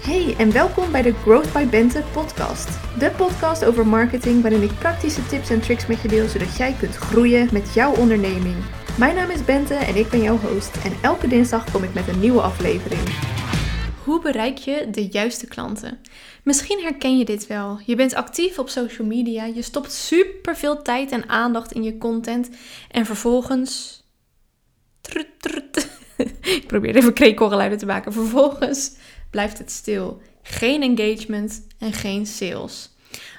Hey en welkom bij de Growth by Bente podcast. De podcast over marketing waarin ik praktische tips en tricks met je deel zodat jij kunt groeien met jouw onderneming. Mijn naam is Bente en ik ben jouw host en elke dinsdag kom ik met een nieuwe aflevering. Hoe bereik je de juiste klanten? Misschien herken je dit wel. Je bent actief op social media, je stopt super veel tijd en aandacht in je content en vervolgens. Ik probeer even krekelgeluiden te maken. Vervolgens blijft het stil. Geen engagement en geen sales.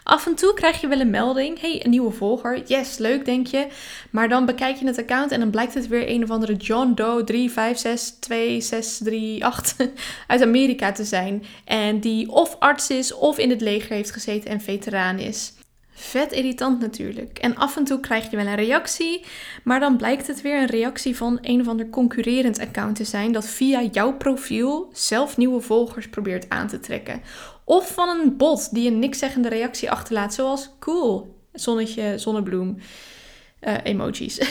Af en toe krijg je wel een melding. Hey, een nieuwe volger. Yes, leuk denk je. Maar dan bekijk je het account en dan blijkt het weer een of andere John Doe 356268 uit Amerika te zijn. En die of arts is of in het leger heeft gezeten en veteraan is. Vet irritant natuurlijk. En af en toe krijg je wel een reactie, maar dan blijkt het weer een reactie van een of ander concurrerend account te zijn dat via jouw profiel zelf nieuwe volgers probeert aan te trekken. Of van een bot die een nikszeggende reactie achterlaat, zoals cool, zonnetje, zonnebloem, uh, emojis.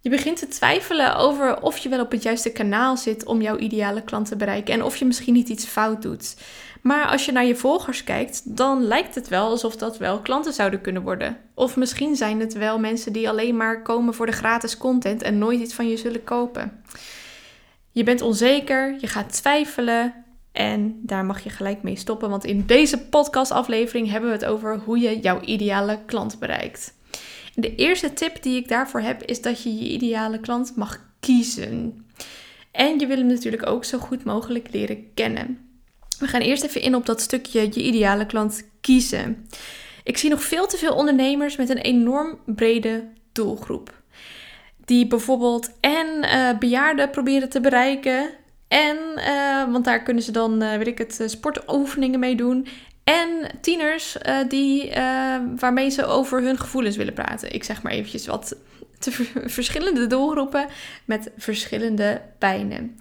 Je begint te twijfelen over of je wel op het juiste kanaal zit om jouw ideale klant te bereiken en of je misschien niet iets fout doet. Maar als je naar je volgers kijkt, dan lijkt het wel alsof dat wel klanten zouden kunnen worden. Of misschien zijn het wel mensen die alleen maar komen voor de gratis content en nooit iets van je zullen kopen. Je bent onzeker, je gaat twijfelen en daar mag je gelijk mee stoppen, want in deze podcastaflevering hebben we het over hoe je jouw ideale klant bereikt. De eerste tip die ik daarvoor heb is dat je je ideale klant mag kiezen. En je wil hem natuurlijk ook zo goed mogelijk leren kennen. We gaan eerst even in op dat stukje je ideale klant kiezen. Ik zie nog veel te veel ondernemers met een enorm brede doelgroep. Die bijvoorbeeld en uh, bejaarden proberen te bereiken. En, uh, want daar kunnen ze dan, uh, weet ik het, sportoefeningen mee doen. En tieners die, waarmee ze over hun gevoelens willen praten. Ik zeg maar eventjes wat te verschillende doelgroepen met verschillende pijnen.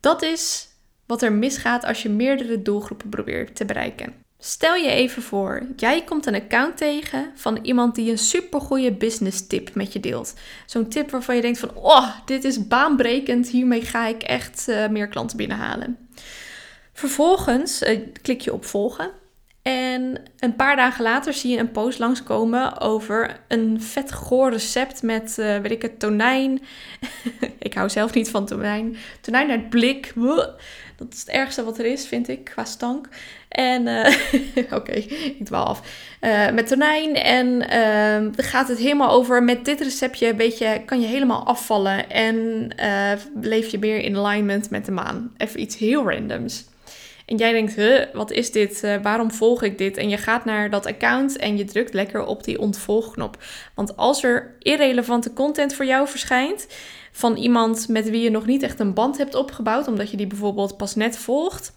Dat is wat er misgaat als je meerdere doelgroepen probeert te bereiken. Stel je even voor, jij komt een account tegen van iemand die een supergoeie business tip met je deelt. Zo'n tip waarvan je denkt van, oh, dit is baanbrekend, hiermee ga ik echt uh, meer klanten binnenhalen. Vervolgens uh, klik je op volgen en een paar dagen later zie je een post langskomen over een vet goor recept met, uh, weet ik het, tonijn. ik hou zelf niet van tonijn. Tonijn uit blik. Dat is het ergste wat er is, vind ik, qua stank. En, uh, oké, ik dwaal af. Uh, met tonijn. En uh, dan gaat het helemaal over, met dit receptje weet je, kan je helemaal afvallen. En leef je meer in alignment met de maan. Even iets heel randoms. En jij denkt, huh, wat is dit? Waarom volg ik dit? En je gaat naar dat account en je drukt lekker op die ontvolgknop. Want als er irrelevante content voor jou verschijnt van iemand met wie je nog niet echt een band hebt opgebouwd, omdat je die bijvoorbeeld pas net volgt,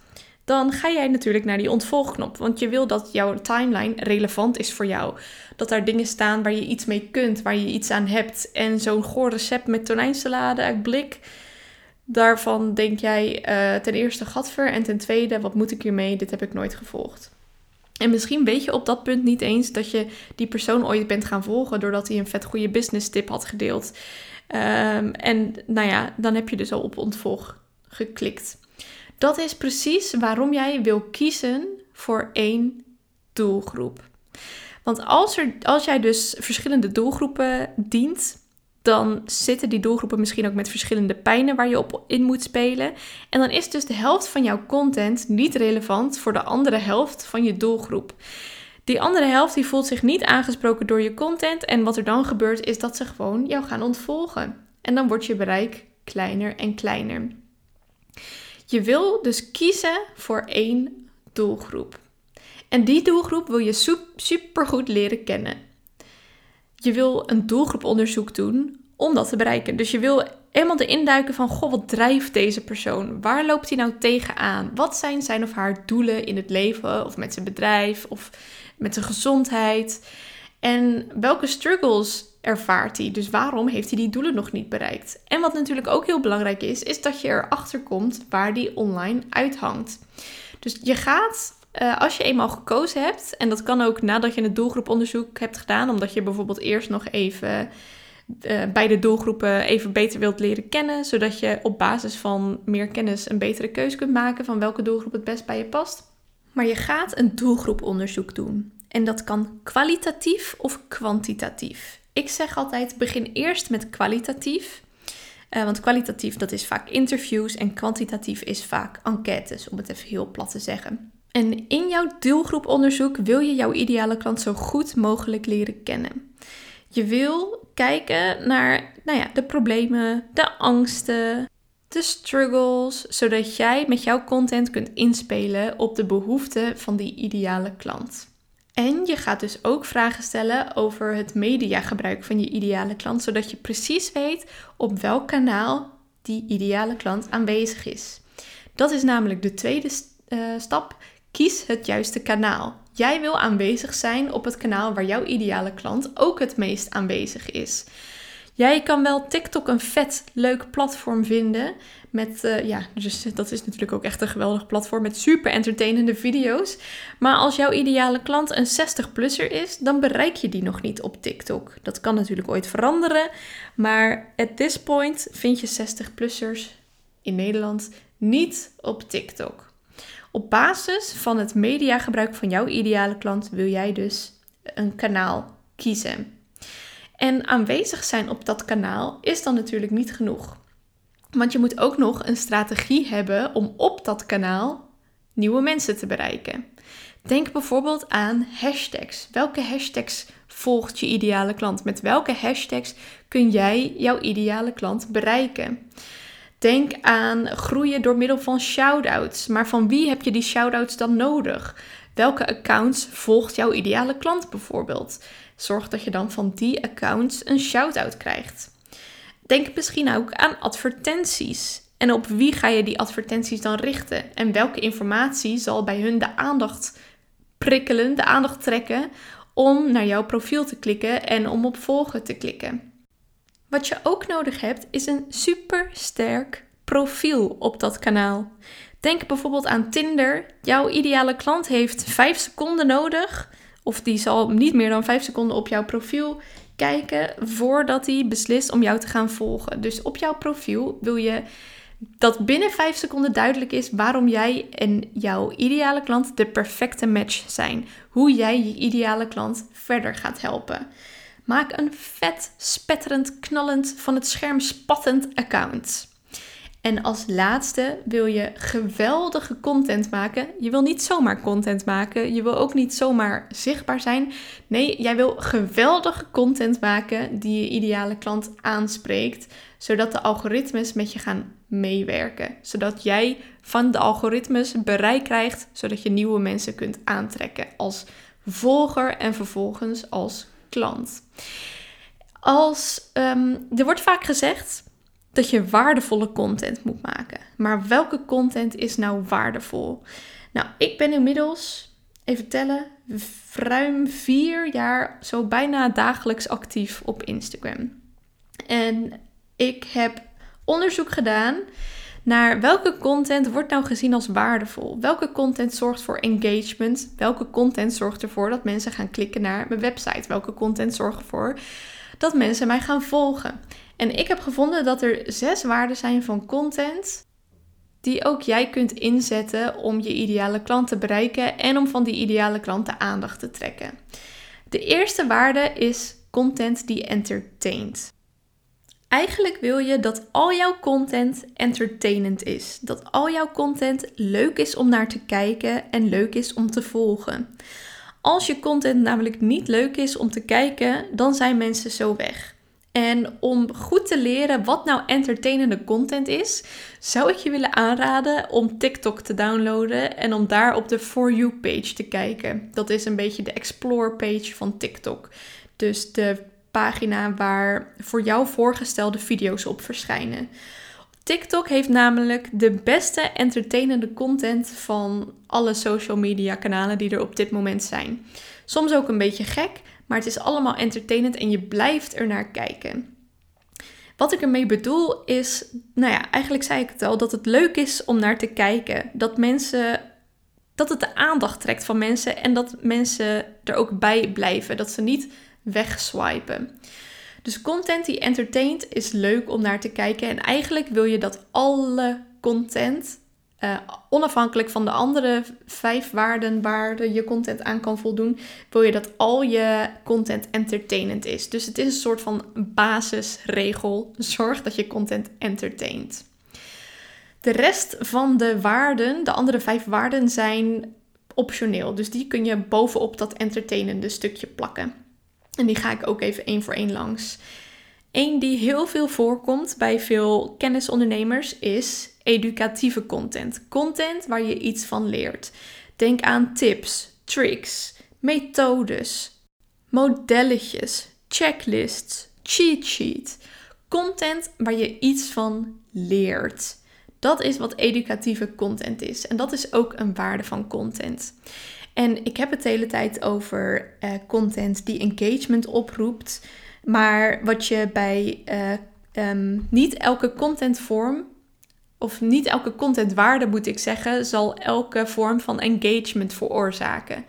dan ga jij natuurlijk naar die ontvolgknop. Want je wil dat jouw timeline relevant is voor jou. Dat daar dingen staan waar je iets mee kunt, waar je iets aan hebt. En zo'n goor recept met tonijnsalade uit blik Daarvan denk jij uh, ten eerste gatver en ten tweede, wat moet ik hiermee? Dit heb ik nooit gevolgd. En misschien weet je op dat punt niet eens dat je die persoon ooit bent gaan volgen doordat hij een vet goede business tip had gedeeld. Um, en nou ja, dan heb je dus al op ontvolg geklikt. Dat is precies waarom jij wil kiezen voor één doelgroep. Want als, er, als jij dus verschillende doelgroepen dient, dan zitten die doelgroepen misschien ook met verschillende pijnen waar je op in moet spelen. En dan is dus de helft van jouw content niet relevant voor de andere helft van je doelgroep. Die andere helft die voelt zich niet aangesproken door je content en wat er dan gebeurt is dat ze gewoon jou gaan ontvolgen. En dan wordt je bereik kleiner en kleiner. Je wil dus kiezen voor één doelgroep. En die doelgroep wil je super goed leren kennen je wil een doelgroeponderzoek doen om dat te bereiken. Dus je wil helemaal erin duiken van, goh, wat drijft deze persoon? Waar loopt hij nou tegenaan? Wat zijn zijn of haar doelen in het leven of met zijn bedrijf of met zijn gezondheid? En welke struggles ervaart hij? Dus waarom heeft hij die doelen nog niet bereikt? En wat natuurlijk ook heel belangrijk is, is dat je erachter komt waar die online uithangt. Dus je gaat uh, als je eenmaal gekozen hebt, en dat kan ook nadat je het doelgroeponderzoek hebt gedaan, omdat je bijvoorbeeld eerst nog even uh, beide doelgroepen even beter wilt leren kennen, zodat je op basis van meer kennis een betere keuze kunt maken van welke doelgroep het best bij je past. Maar je gaat een doelgroeponderzoek doen. En dat kan kwalitatief of kwantitatief. Ik zeg altijd: begin eerst met kwalitatief. Uh, want kwalitatief dat is vaak interviews en kwantitatief is vaak enquêtes, om het even heel plat te zeggen. En in jouw doelgroeponderzoek wil je jouw ideale klant zo goed mogelijk leren kennen. Je wil kijken naar nou ja, de problemen, de angsten, de struggles, zodat jij met jouw content kunt inspelen op de behoeften van die ideale klant. En je gaat dus ook vragen stellen over het mediagebruik van je ideale klant, zodat je precies weet op welk kanaal die ideale klant aanwezig is. Dat is namelijk de tweede uh, stap. Kies het juiste kanaal. Jij wil aanwezig zijn op het kanaal waar jouw ideale klant ook het meest aanwezig is. Jij kan wel TikTok een vet leuk platform vinden. Met, uh, ja, dus dat is natuurlijk ook echt een geweldig platform met super entertainende video's. Maar als jouw ideale klant een 60-plusser is, dan bereik je die nog niet op TikTok. Dat kan natuurlijk ooit veranderen. Maar at this point vind je 60-plussers in Nederland niet op TikTok. Op basis van het mediagebruik van jouw ideale klant wil jij dus een kanaal kiezen. En aanwezig zijn op dat kanaal is dan natuurlijk niet genoeg. Want je moet ook nog een strategie hebben om op dat kanaal nieuwe mensen te bereiken. Denk bijvoorbeeld aan hashtags. Welke hashtags volgt je ideale klant? Met welke hashtags kun jij jouw ideale klant bereiken? Denk aan groeien door middel van shoutouts. Maar van wie heb je die shoutouts dan nodig? Welke accounts volgt jouw ideale klant bijvoorbeeld? Zorg dat je dan van die accounts een shout-out krijgt. Denk misschien ook aan advertenties. En op wie ga je die advertenties dan richten? En welke informatie zal bij hun de aandacht prikkelen, de aandacht trekken om naar jouw profiel te klikken en om op volgen te klikken? Wat je ook nodig hebt is een super sterk profiel op dat kanaal. Denk bijvoorbeeld aan Tinder. Jouw ideale klant heeft 5 seconden nodig of die zal niet meer dan 5 seconden op jouw profiel kijken voordat hij beslist om jou te gaan volgen. Dus op jouw profiel wil je dat binnen 5 seconden duidelijk is waarom jij en jouw ideale klant de perfecte match zijn. Hoe jij je ideale klant verder gaat helpen. Maak een vet, spetterend, knallend, van het scherm spattend account. En als laatste wil je geweldige content maken. Je wil niet zomaar content maken. Je wil ook niet zomaar zichtbaar zijn. Nee, jij wil geweldige content maken die je ideale klant aanspreekt. Zodat de algoritmes met je gaan meewerken. Zodat jij van de algoritmes bereik krijgt. Zodat je nieuwe mensen kunt aantrekken als volger en vervolgens als klant. Als, um, er wordt vaak gezegd dat je waardevolle content moet maken. Maar welke content is nou waardevol? Nou, ik ben inmiddels, even tellen, ruim vier jaar zo bijna dagelijks actief op Instagram. En ik heb onderzoek gedaan naar welke content wordt nou gezien als waardevol. Welke content zorgt voor engagement? Welke content zorgt ervoor dat mensen gaan klikken naar mijn website? Welke content zorgt ervoor dat mensen mij gaan volgen? En ik heb gevonden dat er zes waarden zijn van content die ook jij kunt inzetten om je ideale klant te bereiken en om van die ideale klant de aandacht te trekken. De eerste waarde is content die entertaint. Eigenlijk wil je dat al jouw content entertainend is. Dat al jouw content leuk is om naar te kijken en leuk is om te volgen. Als je content namelijk niet leuk is om te kijken, dan zijn mensen zo weg. En om goed te leren wat nou entertainende content is, zou ik je willen aanraden om TikTok te downloaden en om daar op de For You page te kijken. Dat is een beetje de explore page van TikTok. Dus de pagina waar voor jou voorgestelde video's op verschijnen. TikTok heeft namelijk de beste entertainende content van alle social media kanalen die er op dit moment zijn. Soms ook een beetje gek, maar het is allemaal entertainend en je blijft er naar kijken. Wat ik ermee bedoel is, nou ja, eigenlijk zei ik het al, dat het leuk is om naar te kijken. Dat mensen, dat het de aandacht trekt van mensen en dat mensen er ook bij blijven. Dat ze niet wegswipen. Dus content die entertaint is leuk om naar te kijken. En eigenlijk wil je dat alle content, uh, onafhankelijk van de andere vijf waarden waar je content aan kan voldoen, wil je dat al je content entertainend is. Dus het is een soort van basisregel. Zorg dat je content entertaint. De rest van de waarden, de andere vijf waarden, zijn optioneel. Dus die kun je bovenop dat entertainende stukje plakken. En die ga ik ook even één voor één langs. Eén die heel veel voorkomt bij veel kennisondernemers is educatieve content. Content waar je iets van leert. Denk aan tips, tricks, methodes, modelletjes, checklists, cheat sheet. Content waar je iets van leert. Dat is wat educatieve content is. En dat is ook een waarde van content. En ik heb het de hele tijd over uh, content die engagement oproept. Maar wat je bij uh, um, niet elke contentvorm, of niet elke contentwaarde moet ik zeggen, zal elke vorm van engagement veroorzaken.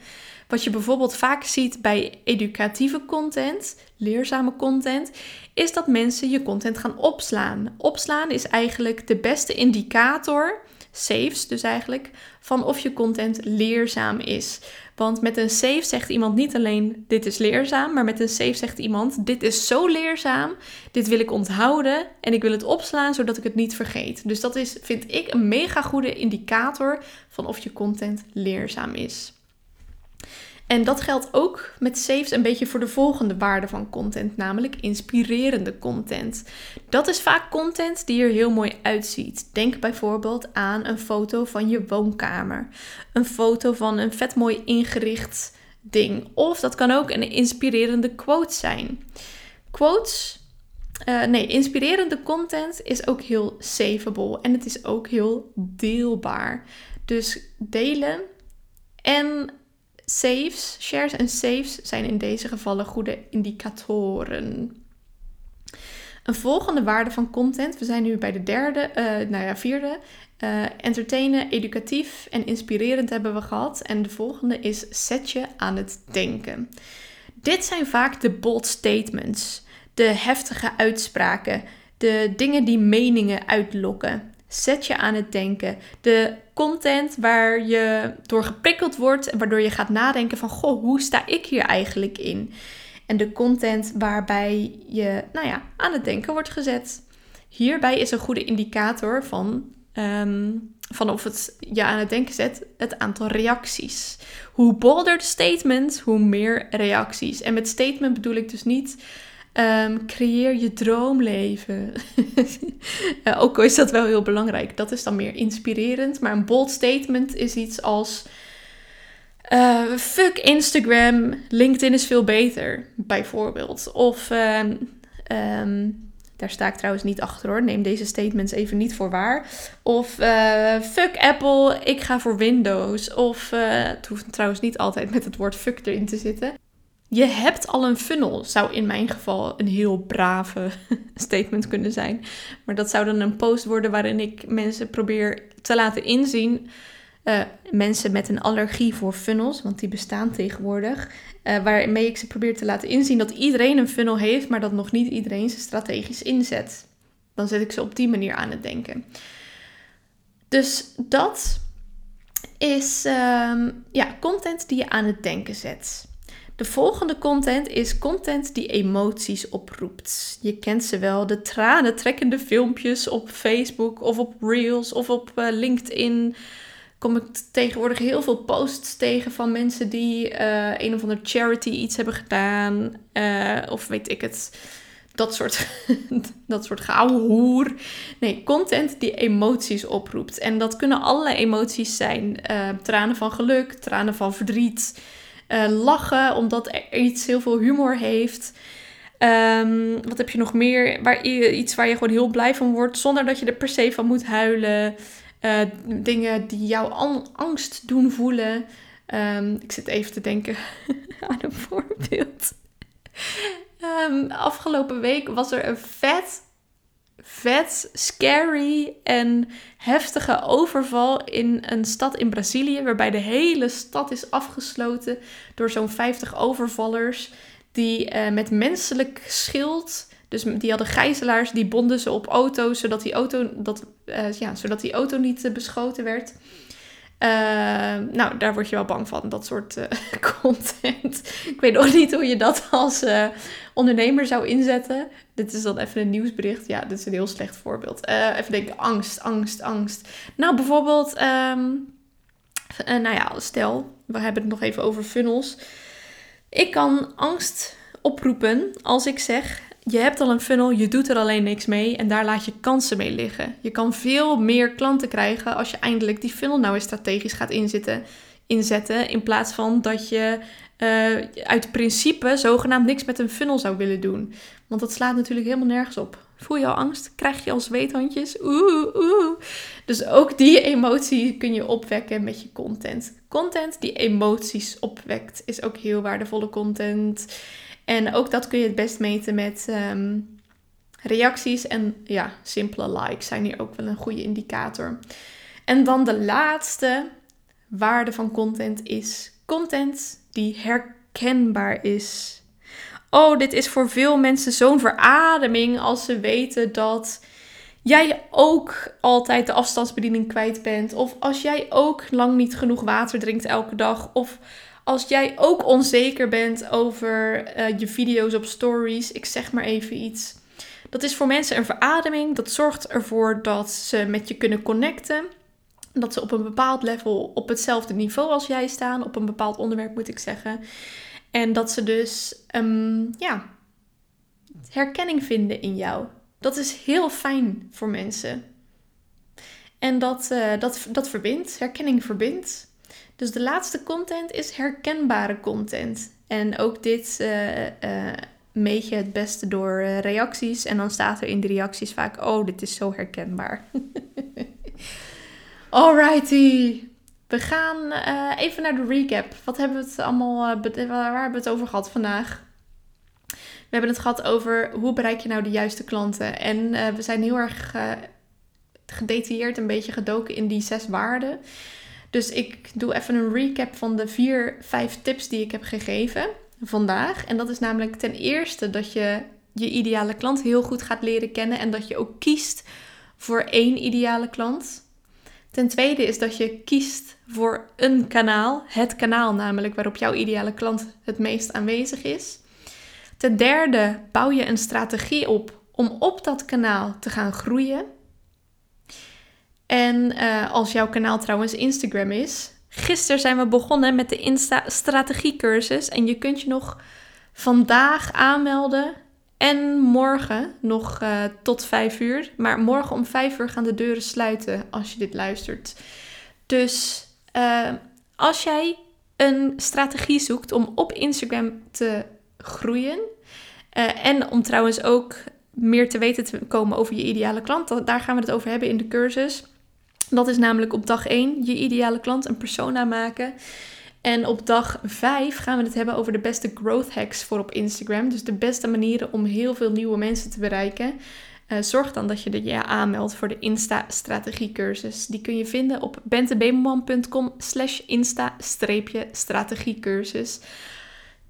Wat je bijvoorbeeld vaak ziet bij educatieve content, leerzame content, is dat mensen je content gaan opslaan. Opslaan is eigenlijk de beste indicator, saves dus eigenlijk, van of je content leerzaam is. Want met een save zegt iemand niet alleen dit is leerzaam, maar met een save zegt iemand dit is zo leerzaam, dit wil ik onthouden en ik wil het opslaan zodat ik het niet vergeet. Dus dat is, vind ik, een mega goede indicator van of je content leerzaam is. En dat geldt ook met saves een beetje voor de volgende waarde van content, namelijk inspirerende content. Dat is vaak content die er heel mooi uitziet. Denk bijvoorbeeld aan een foto van je woonkamer, een foto van een vet mooi ingericht ding. Of dat kan ook een inspirerende quote zijn. Quotes, uh, nee, inspirerende content is ook heel saveable en het is ook heel deelbaar. Dus delen en Saves, shares en saves zijn in deze gevallen goede indicatoren. Een volgende waarde van content, we zijn nu bij de derde, uh, nou ja, vierde. Uh, entertainen, educatief en inspirerend hebben we gehad. En de volgende is zet je aan het denken. Dit zijn vaak de bold statements, de heftige uitspraken, de dingen die meningen uitlokken. Zet je aan het denken. De content waar je door geprikkeld wordt en waardoor je gaat nadenken van goh, hoe sta ik hier eigenlijk in? En de content waarbij je, nou ja, aan het denken wordt gezet. Hierbij is een goede indicator van, ehm, van of het je aan het denken zet, het aantal reacties. Hoe bolder de statement, hoe meer reacties. En met statement bedoel ik dus niet Um, creëer je droomleven. uh, ook al is dat wel heel belangrijk. Dat is dan meer inspirerend. Maar een bold statement is iets als... Uh, fuck Instagram, LinkedIn is veel beter, bijvoorbeeld. Of, um, um, daar sta ik trouwens niet achter hoor, neem deze statements even niet voor waar. Of uh, fuck Apple, ik ga voor Windows. Of, het hoeft trouwens niet altijd met het woord fuck erin te zitten. Je hebt al een funnel, zou in mijn geval een heel brave statement kunnen zijn. Maar dat zou dan een post worden waarin ik mensen probeer te laten inzien. Uh, mensen met een allergie voor funnels, want die bestaan tegenwoordig. Uh, waarmee ik ze probeer te laten inzien dat iedereen een funnel heeft, maar dat nog niet iedereen ze strategisch inzet. Dan zet ik ze op die manier aan het denken. Dus dat is um, ja, content die je aan het denken zet. De volgende content is content die emoties oproept. Je kent ze wel, de tranen trekkende filmpjes op Facebook of op Reels of op uh, LinkedIn. Kom ik tegenwoordig heel veel posts tegen van mensen die uh, een of andere charity iets hebben gedaan. Uh, of weet ik het. Dat soort, dat soort hoer. Nee, content die emoties oproept. En dat kunnen allerlei emoties zijn. tranen van geluk, tranen van verdriet. Uh, lachen, omdat er iets heel veel humor heeft. Um, wat heb je nog meer? Waar, iets waar je gewoon heel blij van wordt, zonder dat je er per se van moet huilen. Uh, dingen die jou angst doen voelen. Um, ik zit even te denken aan een voorbeeld. Um, afgelopen week was er een vet vet, scary en heftige overval in een stad in Brazilië, waarbij de hele stad is afgesloten door zo'n 50 overvallers die met menselijk schild dus die hadden gijzelaars, die bonden ze op auto's, zodat die auto, dat, ja, zodat die auto niet beschoten werd. Nou, daar word je wel bang van, dat soort content. Ik weet nog niet hoe je dat als ondernemer zou inzetten. Dit is dan even een nieuwsbericht. Ja, dit is een heel slecht voorbeeld. even denken, angst, angst, angst. Nou, bijvoorbeeld, ehm, nou ja, stel, we hebben het nog even over funnels. Ik kan angst oproepen als ik zeg: je hebt al een funnel, je doet er alleen niks mee en daar laat je kansen mee liggen. Je kan veel meer klanten krijgen als je eindelijk die funnel nou eens strategisch gaat inzetten, inzetten in plaats van dat je uh, uit principe zogenaamd niks met een funnel zou willen doen. Want dat slaat natuurlijk helemaal nergens op. Voel je al angst? Krijg je al zweethandjes? Oeh, oeh. Dus ook die emotie kun je opwekken met je content. Content die emoties opwekt is ook heel waardevolle content. En ook dat kun je het best meten met ehm, reacties en ja, simpele likes zijn hier ook wel een goede indicator. En dan de laatste waarde van content is content die herkenbaar is. Oh, dit is voor veel mensen zo'n verademing als ze weten dat jij ook altijd de afstandsbediening kwijt bent. Of als jij ook lang niet genoeg water drinkt elke dag. Of als jij ook onzeker bent over uh, je video's op stories. Ik zeg maar even iets. Dat is voor mensen een verademing. Dat zorgt ervoor dat ze met je kunnen connecten. Dat ze op een bepaald level op hetzelfde niveau als jij staan. Op een bepaald onderwerp moet ik zeggen. En dat ze dus um, ja, herkenning vinden in jou. Dat is heel fijn voor mensen. En dat, uh, dat, dat verbindt, herkenning verbindt. Dus de laatste content is herkenbare content. En ook dit uh, uh, meet je het beste door reacties. En dan staat er in de reacties vaak: Oh, dit is zo herkenbaar. Alrighty. We gaan even naar de recap. Wat hebben we het allemaal, waar hebben we het over gehad vandaag? We hebben het gehad over hoe bereik je nou de juiste klanten. En we zijn heel erg gedetailleerd een beetje gedoken in die zes waarden. Dus ik doe even een recap van de vier, vijf tips die ik heb gegeven vandaag. En dat is namelijk ten eerste dat je je ideale klant heel goed gaat leren kennen. En dat je ook kiest voor één ideale klant. Ten tweede is dat je kiest voor een kanaal, het kanaal namelijk waarop jouw ideale klant het meest aanwezig is. Ten derde bouw je een strategie op om op dat kanaal te gaan groeien. En uh, als jouw kanaal trouwens Instagram is, gisteren zijn we begonnen met de Insta strategiecursus en je kunt je nog vandaag aanmelden en morgen nog uh, tot 5 uur. Maar morgen om 5 uur gaan de deuren sluiten als je dit luistert. Dus uh, als jij een strategie zoekt om op Instagram te groeien. En om trouwens ook meer te weten te komen over je ideale klant. Daar gaan we het over hebben in de cursus. Dat is namelijk op dag 1 je ideale klant een persona maken. En op dag 5 gaan we het hebben over de beste growth hacks voor op Instagram. Dus de beste manieren om heel veel nieuwe mensen te bereiken. Uh, zorg dan dat je je aanmeldt voor de Insta-strategiecursus. Die kun je vinden op bentebemelman.com slash insta-strategiecursus.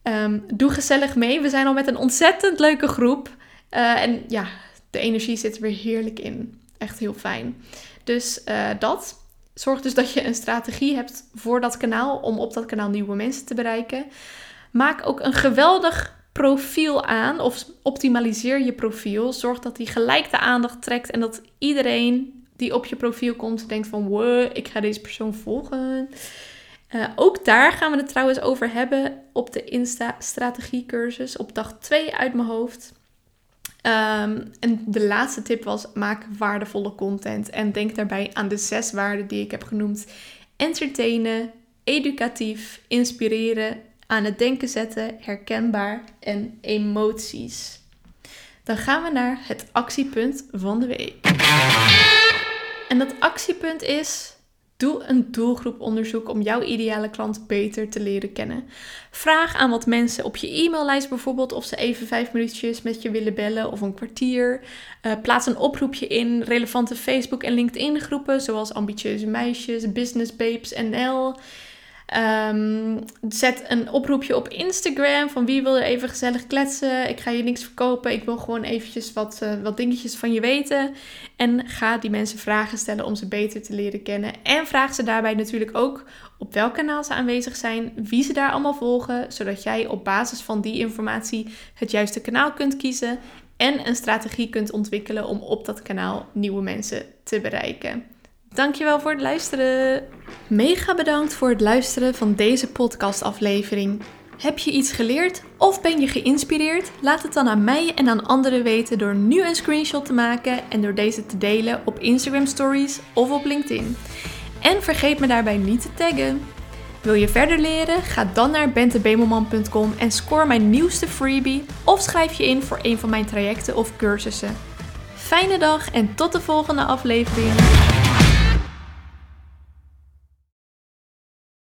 Um, doe gezellig mee. We zijn al met een ontzettend leuke groep. Uh, en ja, de energie zit er weer heerlijk in. Echt heel fijn. Dus uh, dat. Zorg dus dat je een strategie hebt voor dat kanaal om op dat kanaal nieuwe mensen te bereiken. Maak ook een geweldig profiel aan of optimaliseer je profiel. Zorg dat die gelijk de aandacht trekt en dat iedereen die op je profiel komt denkt van wow, ik ga deze persoon volgen. Uh, ook daar gaan we het trouwens over hebben op de Insta strategie cursus op dag 2 uit mijn hoofd. Um, en de laatste tip was: maak waardevolle content. En denk daarbij aan de zes waarden die ik heb genoemd: entertainen, educatief, inspireren, aan het denken zetten, herkenbaar en emoties. Dan gaan we naar het actiepunt van de week. En dat actiepunt is Doe een doelgroeponderzoek om jouw ideale klant beter te leren kennen. Vraag aan wat mensen op je e-maillijst bijvoorbeeld of ze even vijf minuutjes met je willen bellen of een kwartier. Uh, plaats een oproepje in relevante Facebook en LinkedIn groepen zoals Ambitieuze Meisjes, Business Babes NL. Ehm, zet een oproepje op Instagram van wie wil er even gezellig kletsen. Ik ga je niks verkopen. Ik wil gewoon eventjes wat, uh, wat dingetjes van je weten. En ga die mensen vragen stellen om ze beter te leren kennen. En vraag ze daarbij natuurlijk ook op welk kanaal ze aanwezig zijn, wie ze daar allemaal volgen, zodat jij op basis van die informatie het juiste kanaal kunt kiezen en een strategie kunt ontwikkelen om op dat kanaal nieuwe mensen te bereiken. Dankjewel voor het luisteren. Mega bedankt voor het luisteren van deze podcastaflevering. Heb je iets geleerd of ben je geïnspireerd? Laat het dan aan mij en aan anderen weten door nu een screenshot te maken en door deze te delen op Instagram Stories of op LinkedIn. En vergeet me daarbij niet te taggen. Wil je verder leren? Ga dan naar bentebemelman.com en score mijn nieuwste freebie of schrijf je in voor een van mijn trajecten of cursussen. Fijne dag en tot de volgende aflevering.